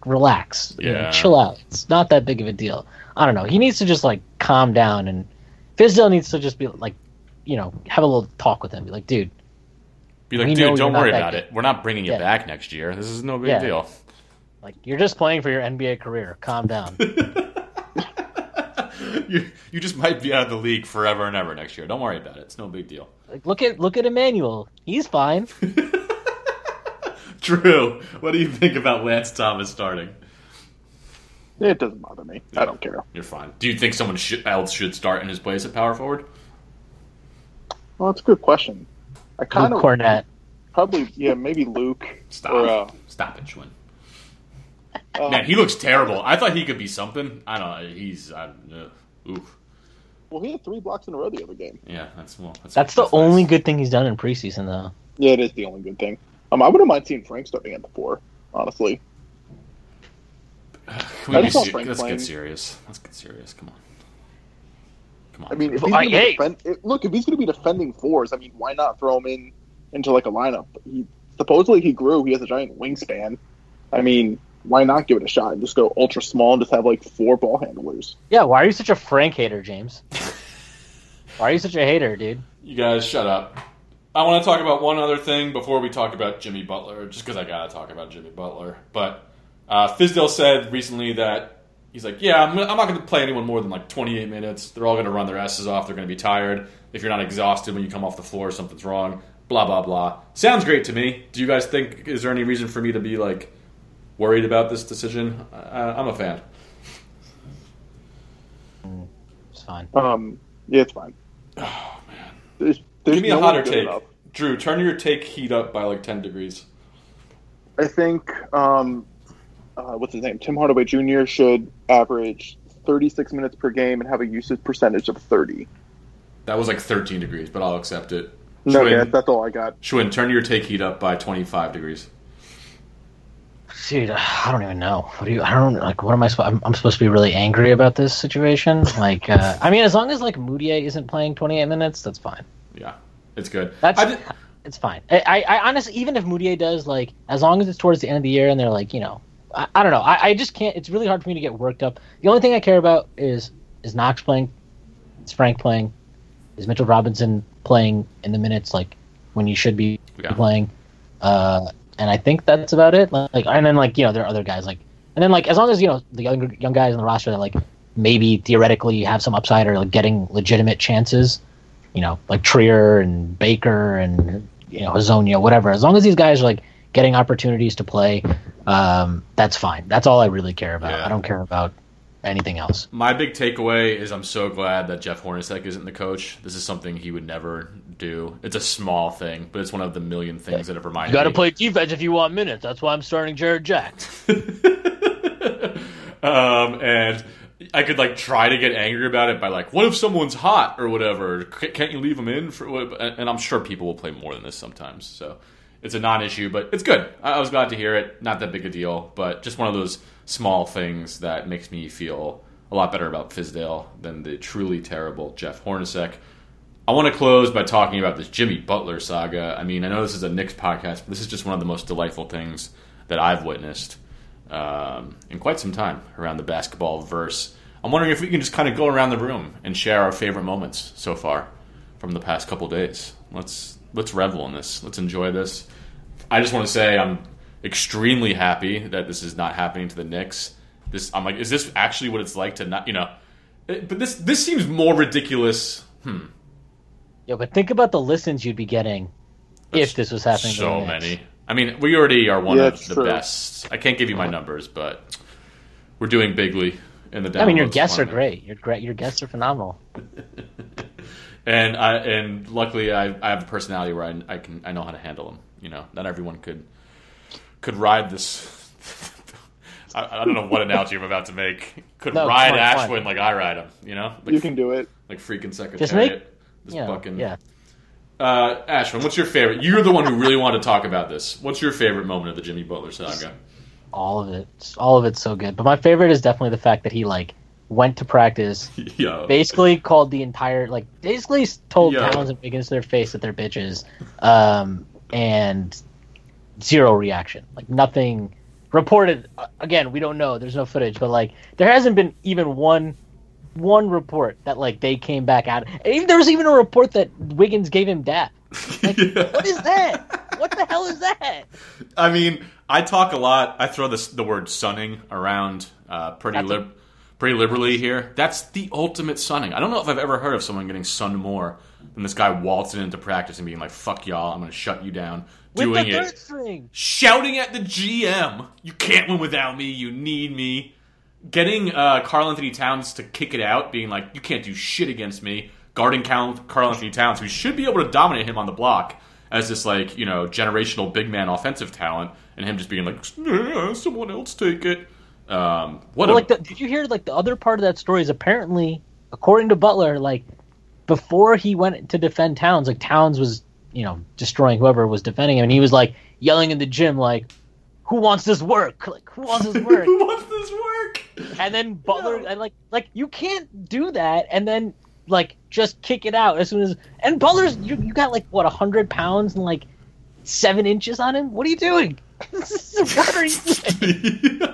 relax, you know, chill out. It's not that big of a deal. I don't know. He needs to just like calm down, and Fizdale needs to just be like you know, have a little talk with him. Be like, dude, Be like, dude, don't worry about good." it. We're not bringing you Yeah. back next year. This is no big Yeah. deal. like you're just playing for your NBA career. Calm down. you, you just might be out of the league forever and ever next year. Don't worry about it. It's no big deal. like, look at look at Emmanuel. He's fine. Drew, what do you think about Lance Thomas starting? It doesn't bother me. I don't care. You're fine. Do you think someone should, else should start in his place at power forward? Well, that's a good question. I Luke kind of Kornet. probably yeah maybe Luke Stop. or uh, Stop it, Schwinn. uh, Man, he looks terrible. I thought he could be something. I don't know. He's. I, uh, oof. well he had three blocks in a row the other game. Yeah, that's well. That's, That's the nice. only good thing he's done in preseason, though. Yeah, it is the only good thing. Um, I wouldn't mind seeing Frank starting at the four. Honestly, Can we be just want Frank let's playing. get serious. Let's get serious. Come on. Come on. I mean, if he's I- gonna hey. defend, it- look if he's going to be defending fours, I mean, why not throw him in into like a lineup? He supposedly he grew. He has a giant wingspan. I mean, why not give it a shot and just go ultra small and just have like four ball handlers? Yeah, why are you such a Frank hater, James? why are you such a hater, dude? You guys, shut up. I want to talk about one other thing before we talk about Jimmy Butler, just because I gotta talk about Jimmy Butler. But uh, Fizdale said recently that he's like, "Yeah, I'm, I'm not going to play anyone more than like 28 minutes. They're all going to run their asses off. They're going to be tired. If you're not exhausted when you come off the floor, something's wrong." Blah blah blah. Sounds great to me. Do you guys think? Is there any reason for me to be like worried about this decision? I, I'm a fan. It's fine. Um, yeah, it's fine. Oh man, there's, there's Give me a no one hotter take, enough. Drew. Turn your take heat up by like 10 degrees. I think um, uh, what's his name? Tim Hardaway Jr. should average 36 minutes per game and have a usage percentage of 30. That was like 13 degrees, but I'll accept it. No, Schwinn, yeah, that's all I got. Schwinn, turn your take heat up by 25 degrees. Dude, I don't even know. What do you? I don't like. What am I? supposed? I'm, I'm supposed to be really angry about this situation. Like, uh, I mean, as long as like Mudiay isn't playing 28 minutes, that's fine. Yeah, it's good. That's did- it's fine. I, I, I honestly, even if Mudiay does, like, as long as it's towards the end of the year and they're like, you know, I, I don't know. I, I just can't. It's really hard for me to get worked up. The only thing I care about is is Knox playing, is Frank playing, is Mitchell Robinson playing in the minutes like when you should be Yeah. playing, uh, and I think that's about it. Like, and then like you know there are other guys like, and then like as long as you know the young young guys in the roster that like maybe theoretically have some upside or like getting legitimate chances, you know, like Trier and Baker and you know Hezonja, whatever. As long as these guys are like getting opportunities to play, um, that's fine. That's all I really care about. Yeah. I don't care about anything else. My big takeaway is I'm so glad that Jeff Hornacek isn't the coach. This is something he would never do. It's a small thing, but it's one of the million things that have reminded You got to me. play defense if you want minutes. That's why I'm starting Jarrett Jack. um, and I could like try to get angry about it by like, what if someone's hot or whatever? Can't you leave them in for? what- And I'm sure people will play more than this sometimes. So it's a non-issue, but it's good. I I was glad to hear it. Not that big a deal, but just one of those small things that makes me feel a lot better about Fizdale than the truly terrible Jeff Hornacek. I want to close by talking about this Jimmy Butler saga. I mean, I know this is a Knicks podcast, but this is just one of the most delightful things that I've witnessed um, in quite some time around the basketball verse. I'm wondering if we can just kind of go around the room and share our favorite moments so far from the past couple days. Let's let's revel in this. Let's enjoy this. I just want to say I'm extremely happy that this is not happening to the Knicks. This I'm like, is this actually what it's like to not, you know? it- But this this seems more ridiculous. Hmm. Yo, but think about the listens you'd be getting if this was happening. to the So Knicks. many. I mean, we already are one Yeah, of the true. best. I can't give you my numbers, but we're doing bigly in the. I mean, your downloads guests are great. Your great. Your guests are phenomenal. and I and luckily I, I have a personality where I, I can I know how to handle them. You know, not everyone could could ride this. I, I don't know what analogy I'm about to make. Could No, ride on, Ashwin like I ride him. You know, like, You can do it. like freaking secretariat. Just make- this Yeah, fucking yeah. Uh, Ashwin, what's your favorite? You're the one who really wanted to talk about this. What's your favorite moment of the Jimmy Butler saga? All of it. All of it's so good. But my favorite is definitely the fact that he like went to practice, Yo. basically called the entire like basically told Yeah. Towns and Wiggins to their face that they're bitches, um, and zero reaction. Like nothing reported. Again, we don't know. There's no footage, but like there hasn't been even one one report that like they came back out. Even, there was even a report that Wiggins gave him dap. Like, what is that? What the hell is that? I mean, I talk a lot. I throw this the word sunning around uh, pretty lib- pretty liberally here. That's the ultimate sunning. I don't know if I've ever heard of someone getting sunned more than this guy waltzing into practice and being like, "Fuck y'all, I'm going to shut you down." With doing the it, third string. shouting at the GM, "You can't win without me. You need me." Getting uh, Karl-Anthony Towns to kick it out, being like, "You can't do shit against me." Guarding Carl Anthony Towns, who should be able to dominate him on the block as this like you know generational big man offensive talent, and him just being like, "Yeah, "Someone else take it." Um, what Well, a like, the, did you hear like the other part of that story is apparently, according to Butler, like before he went to defend Towns, like Towns was you know destroying whoever was defending him, and he was like yelling in the gym like, "Who wants this work? Like, who wants this work?" who wants this work? and then Butler, and like, like you can't do that, and then like just kick it out as soon as. And Butler's you, you got like what hundred pounds and like seven inches on him. What are you doing? what are you doing?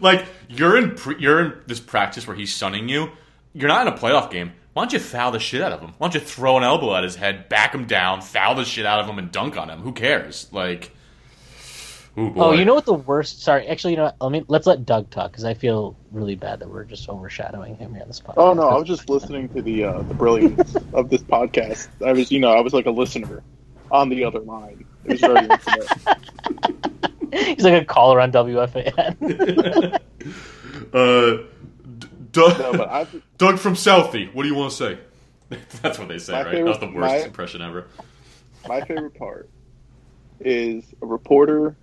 like you're in pre- you're in this practice where he's sunning you. You're not in a playoff game. Why don't you foul the shit out of him? Why don't you throw an elbow at his head, back him down, foul the shit out of him, and dunk on him? Who cares? Like, ooh boy. Oh, you know what the worst? Sorry, actually, you know, what? let me let's let Doug talk because I feel really bad that we're just overshadowing him here on this podcast. Oh no, I was just listening to the uh, the brilliance of this podcast. I was, you know, I was like a listener on the other line. It was very intimate. He's like a caller on WFAN. uh, D- Doug, No, but I've Doug from Southie. What do you want to say? That's what they say, My right? favorite- That's the worst my- impression ever. my favorite part is a reporter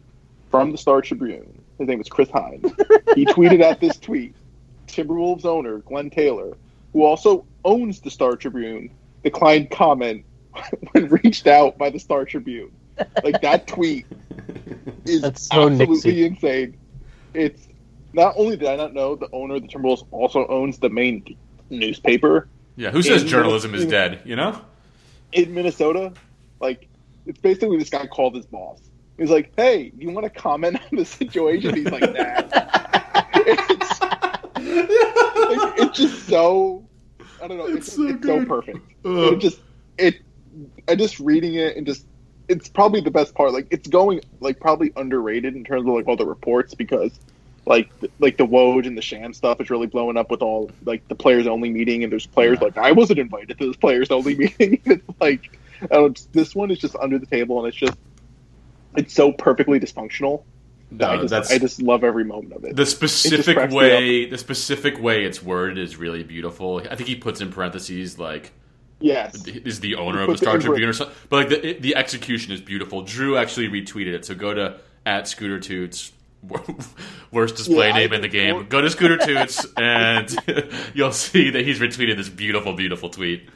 from the Star Tribune. His name is Chris Hines. He tweeted at this tweet. Timberwolves owner Glenn Taylor, who also owns the Star Tribune, declined comment when reached out by the Star Tribune. Like that tweet is That's so absolutely Nixie. insane. It's not only did I not know the owner of the Timberwolves also owns the main newspaper Yeah, who says In- journalism is dead? You know? in Minnesota. Like it's basically this guy called his boss He's like, "Hey, you want to comment on the situation?" He's like, "Nah." it's, like, it's just so I don't know. It's, It's so it's so perfect. It just it. I just reading it and just it's probably the best part. Like it's going like probably underrated in terms of like all the reports because like like the Woj and the Sham stuff is really blowing up with all like the players only meeting and there's players Yeah. like I wasn't invited to this players only meeting. it's like I don't know, this one is just under the table and it's just it's so perfectly dysfunctional. that I No, just I just love every moment of it. the specific me way. The specific way it's worded is really beautiful. I think he puts in parentheses like yes. is the owner of the it Star Tribune or something. But like the the execution is beautiful. Drew actually retweeted it. So go to at Scooter Toots. Worst display Yeah, name in the game. more- Go to Scooter Toots and you'll see that he's retweeted this beautiful, beautiful tweet.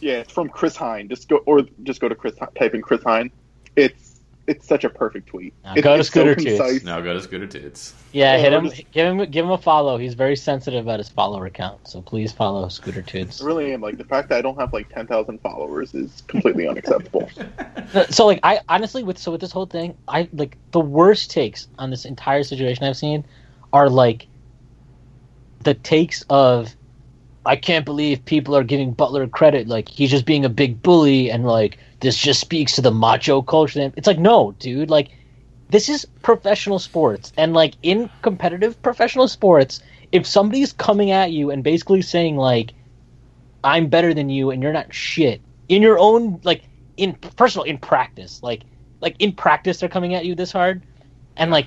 Yeah, it's from Chris Hine. Just go or just go to Chris type in Chris Hine. It's it's such a perfect tweet. Now It- go to it's Scooter so Toots. concise. Now go to Scooter Toots. Yeah, Yeah, hit him. Give him. Give him a follow. He's very sensitive about his follower count, so please follow Scooter Toots. I really am like the fact that I don't have like ten thousand followers is completely unacceptable. So like, I honestly with so with this whole thing, I like the worst takes on this entire situation I've seen are like the takes of I can't believe people are giving Butler credit. Like he's just being a big bully and like this just speaks to the macho culture. It's like no, dude, like this is professional sports. And like in competitive professional sports, if somebody's coming at you and basically saying like I'm better than you and you're not shit in your own like in all in practice like like in practice they're coming at you this hard. And like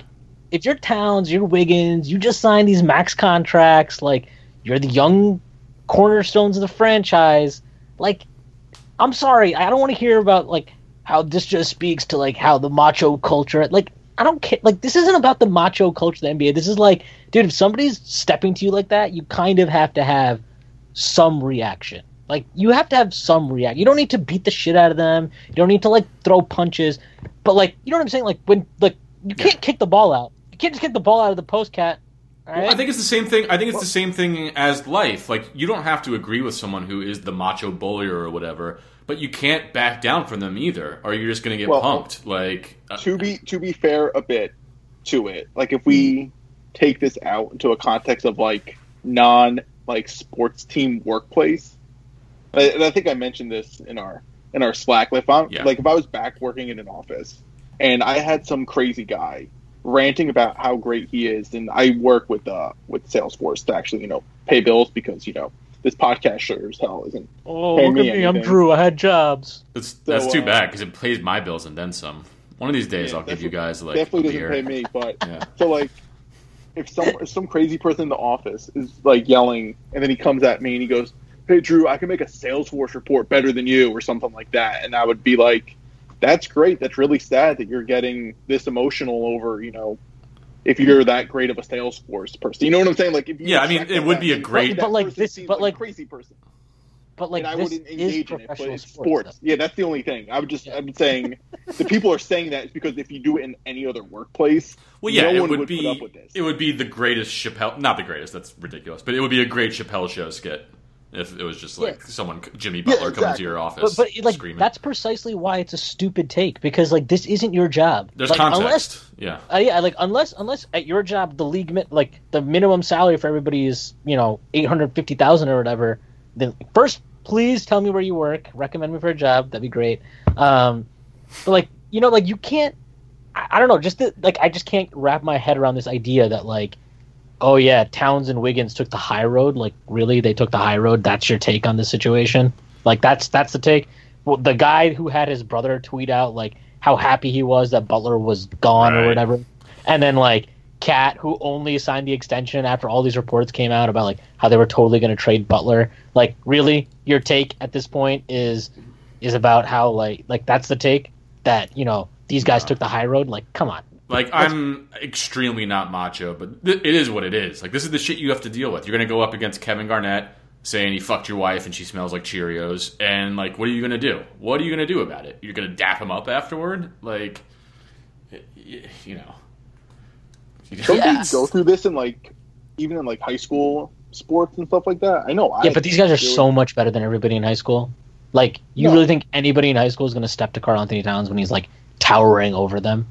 if you're Towns, you're Wiggins, you just signed these max contracts, like you're the young cornerstones of the franchise. Like, I'm sorry, I don't want to hear about like how this just speaks to like how the macho culture. Like, I don't care. Like, this isn't about the macho culture of the NBA. This is like, dude, if somebody's stepping to you like that, you kind of have to have some reaction. Like, you have to have some react. You don't need to beat the shit out of them. You don't need to like throw punches. But like, you know what I'm saying? Like when like you can't kick the ball out. You can't just kick the ball out of the post cat. Right? I think it's the same thing. I think it's the same thing as life. Like you don't have to agree with someone who is the macho bully or whatever, but you can't back down from them either, or you're just going to get Well, punked. Like uh, to be to be fair a bit to it, like if we take this out into a context of like non like sports team workplace, I- and I think I mentioned this in our in our Slack. Like if I'm Yeah. like if I was back working in an office and I had some crazy guy ranting about how great he is, and I work with uh with Salesforce to actually you know pay bills because you know this podcast sure as hell isn't oh, pay look me at me. I'm. Drew. I had jobs. it's, that's too uh, bad because it pays my bills and then some. One of these days, Yeah, I'll give you guys like a definitely doesn't beer. pay me, but Yeah. so like if some if some crazy person in the office is like yelling and then he comes at me and he goes, Hey Drew, I can make a Salesforce report better than you or something like that and I would be like, That's great. That's really sad that you're getting this emotional over, you know, if you're that great of a Salesforce person. You know what I'm saying? Like if you Yeah, I mean, check it that would be a great- But, like, this- but, like- a crazy person. But like and I wouldn't is engage in it, but professional it's sports. sports. Yeah, that's the only thing. I would just Yeah. I'm saying the people are saying that is because if you do it in any other workplace, Well, yeah, no it one would, would be put up with this. it would be the greatest Chappelle. Not the greatest. That's ridiculous. But it would be a great Chappelle show skit if it was just like Yeah. someone Jimmy Butler coming to your office, But, but like screaming. that's precisely why it's a stupid take because like this isn't your job. There's like, context. Unless, yeah. uh, yeah, like unless unless at your job the league like the minimum salary for everybody is you know eight hundred fifty thousand or whatever. Then first, please tell me where you work. Recommend me for a job. That'd be great. Um, but like you know, like you can't. I, I don't know. Just the, like I just can't wrap my head around this idea that like, oh yeah, Towns and Wiggins took the high road. Like really, they took the high road. That's your take on the situation. Like that's that's the take. Well, the guy who had his brother tweet out like how happy he was that Butler was gone or whatever, and then like Cat who only signed the extension after all these reports came out about like how they were totally going to trade Butler. Like really, your take at this point is is about how like like that's the take that you know these guys took the high road. Like come on. Like I'm extremely not macho, but th- it is what it is. Like this is the shit you have to deal with. You're gonna go up against Kevin Garnett saying he fucked your wife and she smells like Cheerios, and like, what are you gonna do? What are you gonna do about it? You're gonna dap him up afterward? Like, y- y- you know. Don't Yes. they go through this in like even in like high school sports and stuff like that? I know. I Yeah, but these guys are do it. so much better than everybody in high school. Like, you No. really think anybody in high school is going to step to Karl-Anthony Towns when he's like towering over them?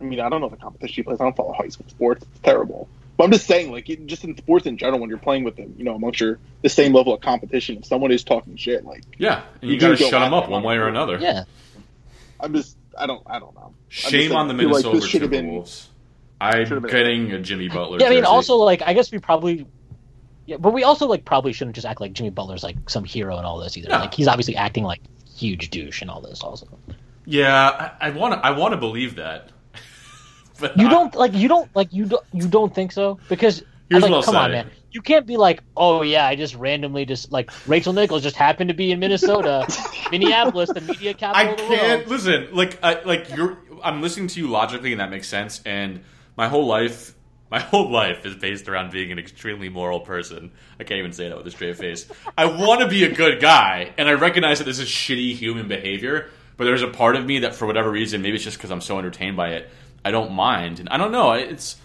I mean, I don't know the competition he plays. I don't follow high school sports. It's terrible. But I'm just saying, like, just in sports in general, when you're playing with them, you know, amongst your the same level of competition, if someone is talking shit, like, Yeah, and you, You got to go shut them up one way or another. Yeah. I'm just, I don't, I don't know. I'm just Shame on the I feel like Minnesota this should have been- Timberwolves. I'm Should've been- getting a Jimmy Butler. Yeah, I mean, jersey. also like I guess we probably, yeah, but we also like probably shouldn't just act like Jimmy Butler's like some hero in all this either. No. Like he's obviously acting like huge douche in all this also. yeah, I want to. I want to believe that. But You don't like you don't like you don't you don't think so because Here's like what I'll come say. on man you can't be like oh yeah I just randomly just like Rachel Nichols just happened to be in Minnesota Minneapolis the media I capital of the can't world listen. Like, I, like you're. I'm listening to you logically, and that makes sense. And my whole life, my whole life is based around being an extremely moral person. I can't even say that with a straight face. I want to be a good guy, and I recognize that this is shitty human behavior. But there's a part of me that, for whatever reason, maybe it's just because I'm so entertained by it, I don't mind. And I don't know. It's.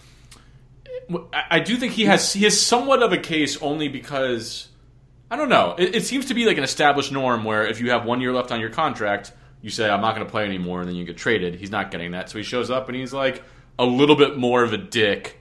I do think he has he has somewhat of a case only because I don't know. It, it seems to be like an established norm where if you have one year left on your contract, you say I'm not going to play anymore, and then you get traded. He's not getting that, so he shows up and he's like a little bit more of a dick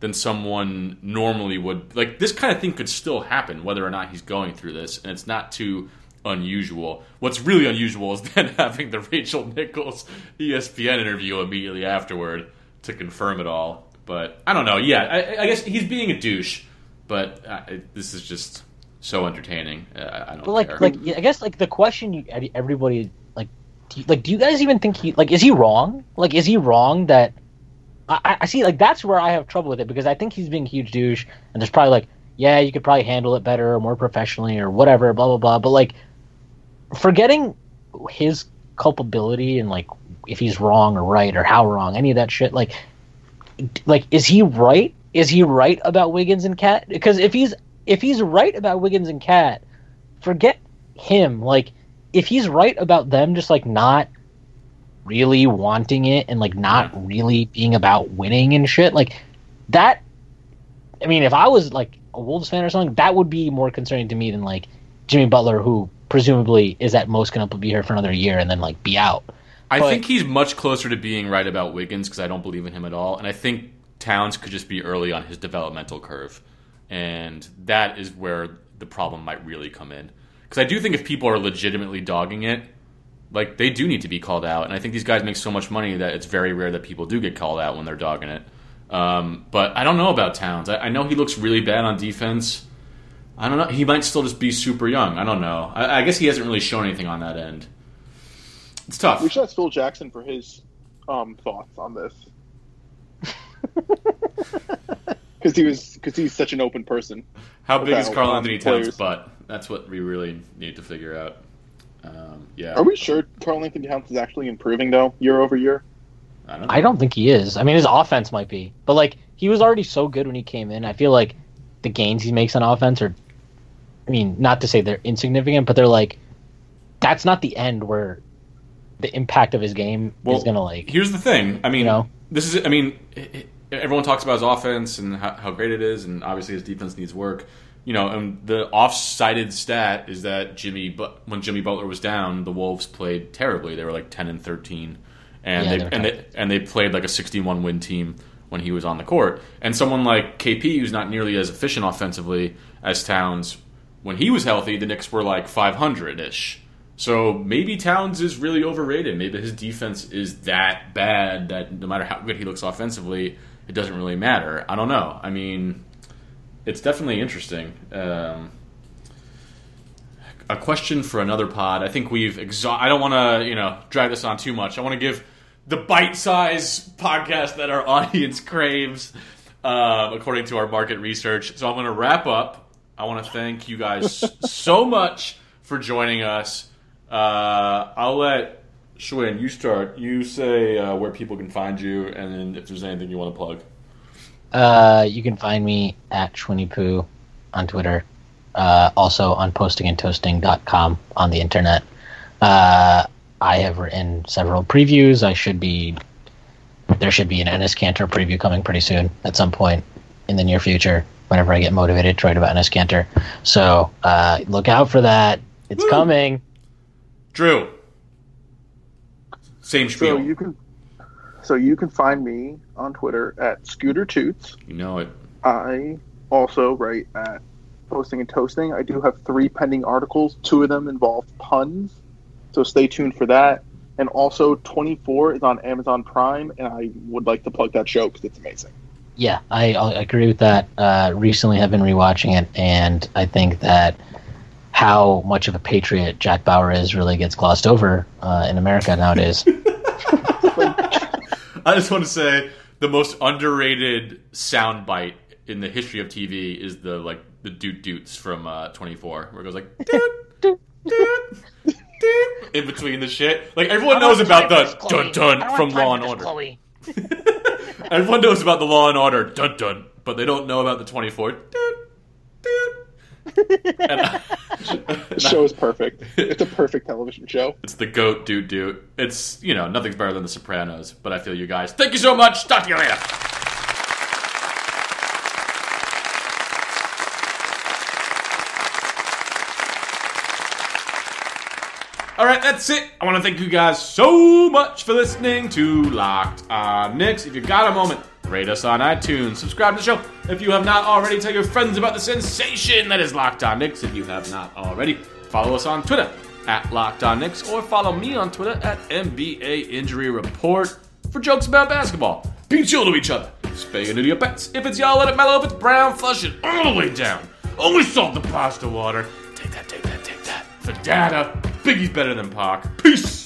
than someone normally would. Like this kind of thing could still happen, whether or not he's going through this, and it's not too unusual. What's really unusual is then having the Rachel Nichols ESPN interview immediately afterward to confirm it all. But I don't know. Yeah, I, I guess he's being a douche, but uh, it, this is just so entertaining. Uh, I don't but like care. like I guess like the question you everybody like do you, like do you guys even think he like is he wrong like is he wrong that I, I- I see like that's where I have trouble with it because I think he's being a huge douche and there's probably like yeah you could probably handle it better or more professionally or whatever blah blah blah but like forgetting his culpability and like if he's wrong or right or how wrong any of that shit like like is he right? Is he right about Wiggins and Cat? Because if he's if he's right about Wiggins and Cat forget him. Like if he's right about them just like not really wanting it and like not really being about winning and shit like that i mean if i was like a wolves fan or something that would be more concerning to me than like jimmy butler who presumably is at most going to be here for another year and then like be out I but- think he's much closer to being right about Wiggins because I don't believe in him at all, and I think Towns could just be early on his developmental curve, and that is where the problem might really come in. Because I do think if people are legitimately dogging it, like they do need to be called out, and I think these guys make so much money that it's very rare that people do get called out when they're dogging it. Um, but I don't know about Towns. I, I know he looks really bad on defense. I don't know. He might still just be super young. I don't know. I, I guess he hasn't really shown anything on that end. It's tough. We should ask Phil Jackson for his um, thoughts on this. Because he was, because he's such an open person. How big is about, Karl um, Anthony Towns' players. butt? That's what we really need to figure out. Um, yeah, Are we sure Karl-Anthony Towns is actually improving though, year over year? I don't know. i don't think he is i mean his offense might be but like he was already so good when he came in i feel like the gains he makes on offense are i mean not to say they're insignificant but they're like that's not the end where the impact of his game Well, is gonna like Here's the thing. I mean, You know? this is. I mean, everyone talks about his offense and how, how great it is, and obviously his defense needs work. You know, and the off-sided stat is that Jimmy, but when Jimmy Butler was down, the Wolves played terribly. They were like ten and thirteen, and Yeah, they they and they and they played like a sixty-one win team when he was on the court. And someone like KP, who's not nearly as efficient offensively as Towns, when he was healthy, the Knicks were like five hundred ish. So maybe Towns is really overrated. Maybe his defense is that bad that no matter how good he looks offensively, it doesn't really matter. I don't know. I mean, it's definitely interesting. Um, a question for another pod. I think we've exa- I don't want to you know drag this on too much. I want to give the bite-size podcast that our audience craves, uh, according to our market research. So I'm going to wrap up. I want to thank you guys so much for joining us. Uh, I'll let Shwin you start. You say uh, where people can find you, and then if there's anything you want to plug. Uh, you can find me at Schwinny on Twitter. Uh, also on postingandtoasting.com on the internet. Uh, I have written several previews. I should be there should be an Enes Kanter preview coming pretty soon at some point in the near future. Whenever I get motivated to write about Enes Kanter, so uh, look out for that. It's Woo. coming. Drew, same spiel. So you can, so you can find me on Twitter at Scooter Toots. You know it. I also write at Posting and Toasting. I do have three pending articles. Two of them involve puns, so stay tuned for that. And also, 24 is on Amazon Prime, and I would like to plug that show because it's amazing. Yeah, I, I agree with that. Uh, recently, have been rewatching it, and I think that how much of a patriot Jack Bauer is really gets glossed over uh, in America nowadays. I just want to say the most underrated soundbite in the history of TV is the like the doot doots from uh, 24, where it goes like doot doot doot doot in between the shit. Like everyone knows about the dun dun from Law and Order. Everyone knows about the Law and Order dun dun, but they don't know about the 24 doot doot. And I- The show is perfect. It's a perfect television show. It's the goat doot doot. It's you know nothing's better than the Sopranos, but I feel you guys. Thank you so much. Talk to you later. All right, that's it. I want to thank you guys so much for listening to Locked on Knicks. If you got a moment, rate us on iTunes, subscribe to the show. If you have not already, tell your friends about the sensation that is Locked on Knicks. If you have not already, follow us on Twitter at Locked on Knicks or follow me on Twitter at NBA Injury Report for jokes about basketball. Be chill to each other. Spay neuter your pets. If it's y'all, let it mellow. If it's brown, flush it all the way down. Only salt the pasta water. Take that, take that, take that. For data, Biggie's better than Pac. Peace.